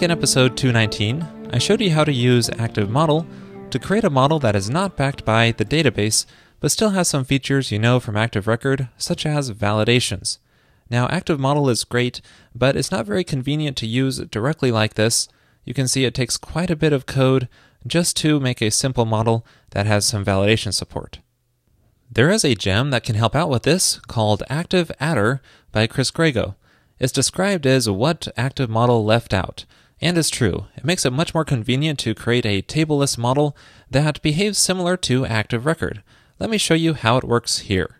Back in episode 219, I showed you how to use ActiveModel to create a model that is not backed by the database, but still has some features you know from Active Record, such as validations. Now, ActiveModel is great, but it's not very convenient to use directly like this. You can see it takes quite a bit of code just to make a simple model that has some validation support. There is a gem that can help out with this called ActiveAttr by Chris Griego. It's described as what ActiveModel left out, and is true. It makes it much more convenient to create a tableless model that behaves similar to Active Record. Let me show you how it works here.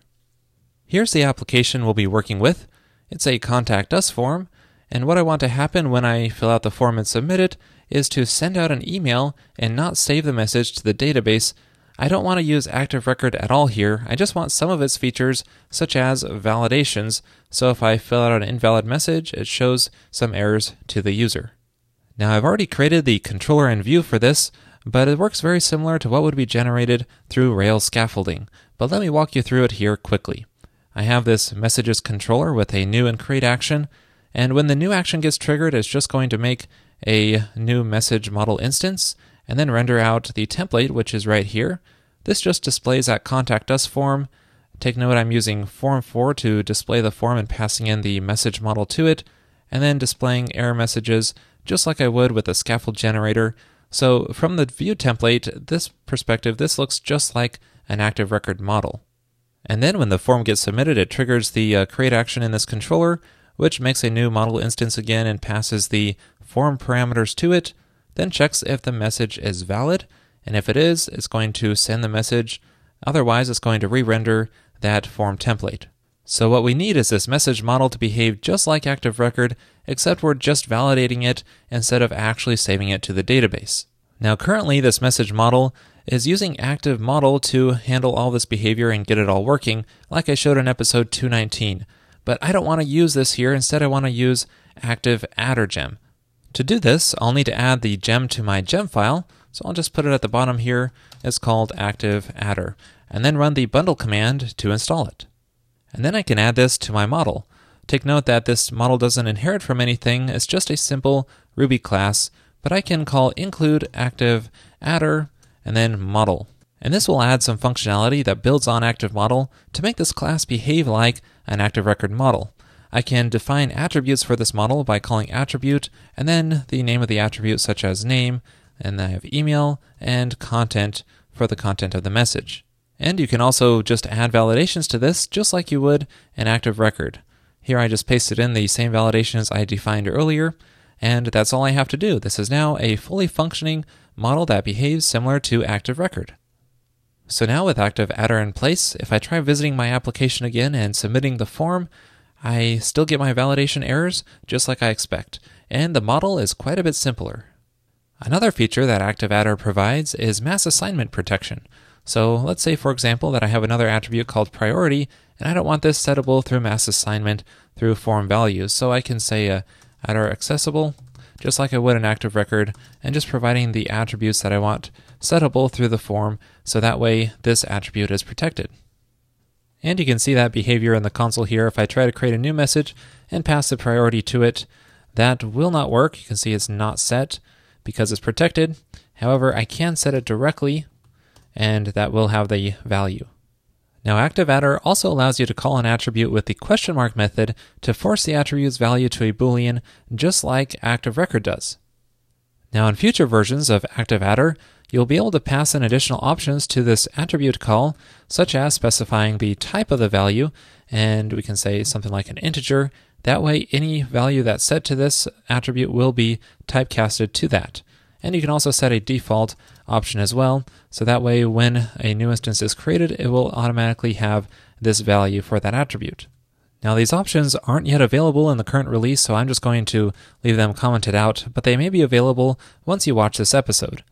Here's the application we'll be working with. It's a contact us form, and what I want to happen when I fill out the form and submit it is to send out an email and not save the message to the database. I don't want to use Active Record at all here. I just want some of its features, such as validations. So if I fill out an invalid message, it shows some errors to the user. Now I've already created the controller and view for this, but it works very similar to what would be generated through Rails scaffolding. But let me walk you through it here quickly. I have this messages controller with a new and create action, and when the new action gets triggered, it's just going to make a new message model instance and then render out the template, which is right here. This just displays that contact us form. Take note I'm using form_for to display the form and passing in the message model to it, and then displaying error messages just like I would with a scaffold generator. So from the view template, this perspective, this looks just like an active record model. And then when the form gets submitted, it triggers the uh, create action in this controller, which makes a new model instance again and passes the form parameters to it, then checks if the message is valid, and if it is, it's going to send the message. Otherwise, it's going to re-render that form template. So what we need is this message model to behave just like Active Record, except we're just validating it instead of actually saving it to the database. Now currently this message model is using Active Model to handle all this behavior and get it all working, like I showed in episode 219. But I don't want to use this here, instead I want to use Active Adder Gem. To do this, I'll need to add the gem to my gem file, so I'll just put it at the bottom here. It's called ActiveAttr, and then run the bundle command to install it. And then I can add this to my model. Take note that this model doesn't inherit from anything, it's just a simple Ruby class, but I can call include active adder and then model. And this will add some functionality that builds on active model to make this class behave like an active record model. I can define attributes for this model by calling attribute and then the name of the attribute such as name, and I have email and content for the content of the message. And you can also just add validations to this just like you would an active record. Here I just pasted in the same validations I defined earlier, and that's all I have to do. This is now a fully functioning model that behaves similar to active record. So now with ActiveAttr in place, if I try visiting my application again and submitting the form, I still get my validation errors just like I expect, and the model is quite a bit simpler. Another feature that ActiveAttr provides is mass assignment protection. So let's say, for example, that I have another attribute called priority, and I don't want this settable through mass assignment through form values. So I can say uh, attr_accessible, just like I would an active record, and just providing the attributes that I want settable through the form, so that way this attribute is protected. And you can see that behavior in the console here. If I try to create a new message and pass the priority to it, that will not work. You can see it's not set because it's protected. However, I can set it directly and that will have the value. Now, ActiveAttr also allows you to call an attribute with the question mark method to force the attribute's value to a boolean, just like ActiveRecord does. Now, in future versions of ActiveAttr, you'll be able to pass in additional options to this attribute call, such as specifying the type of the value, and we can say something like an integer. That way, any value that's set to this attribute will be typecasted to that. And you can also set a default option as well. So that way, when a new instance is created, it will automatically have this value for that attribute. Now, these options aren't yet available in the current release, so I'm just going to leave them commented out, but they may be available once you watch this episode.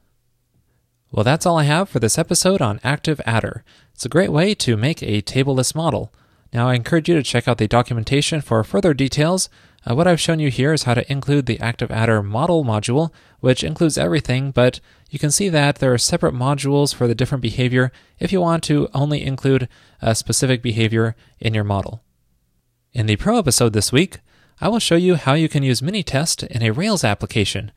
Well, that's all I have for this episode on ActiveAttr. It's a great way to make a tableless model. Now, I encourage you to check out the documentation for further details uh, what I've shown you here is how to include the ActiveAttr model module, which includes everything, but you can see that there are separate modules for the different behavior if you want to only include a specific behavior in your model. In the pro episode this week, I will show you how you can use Minitest in a Rails application.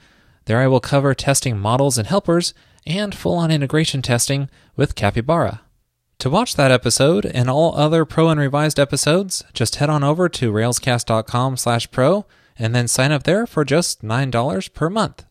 There I will cover testing models and helpers and full on integration testing with Capybara. To watch that episode and all other Pro and Revised episodes, just head on over to railscast.com/pro and then sign up there for just $9 per month.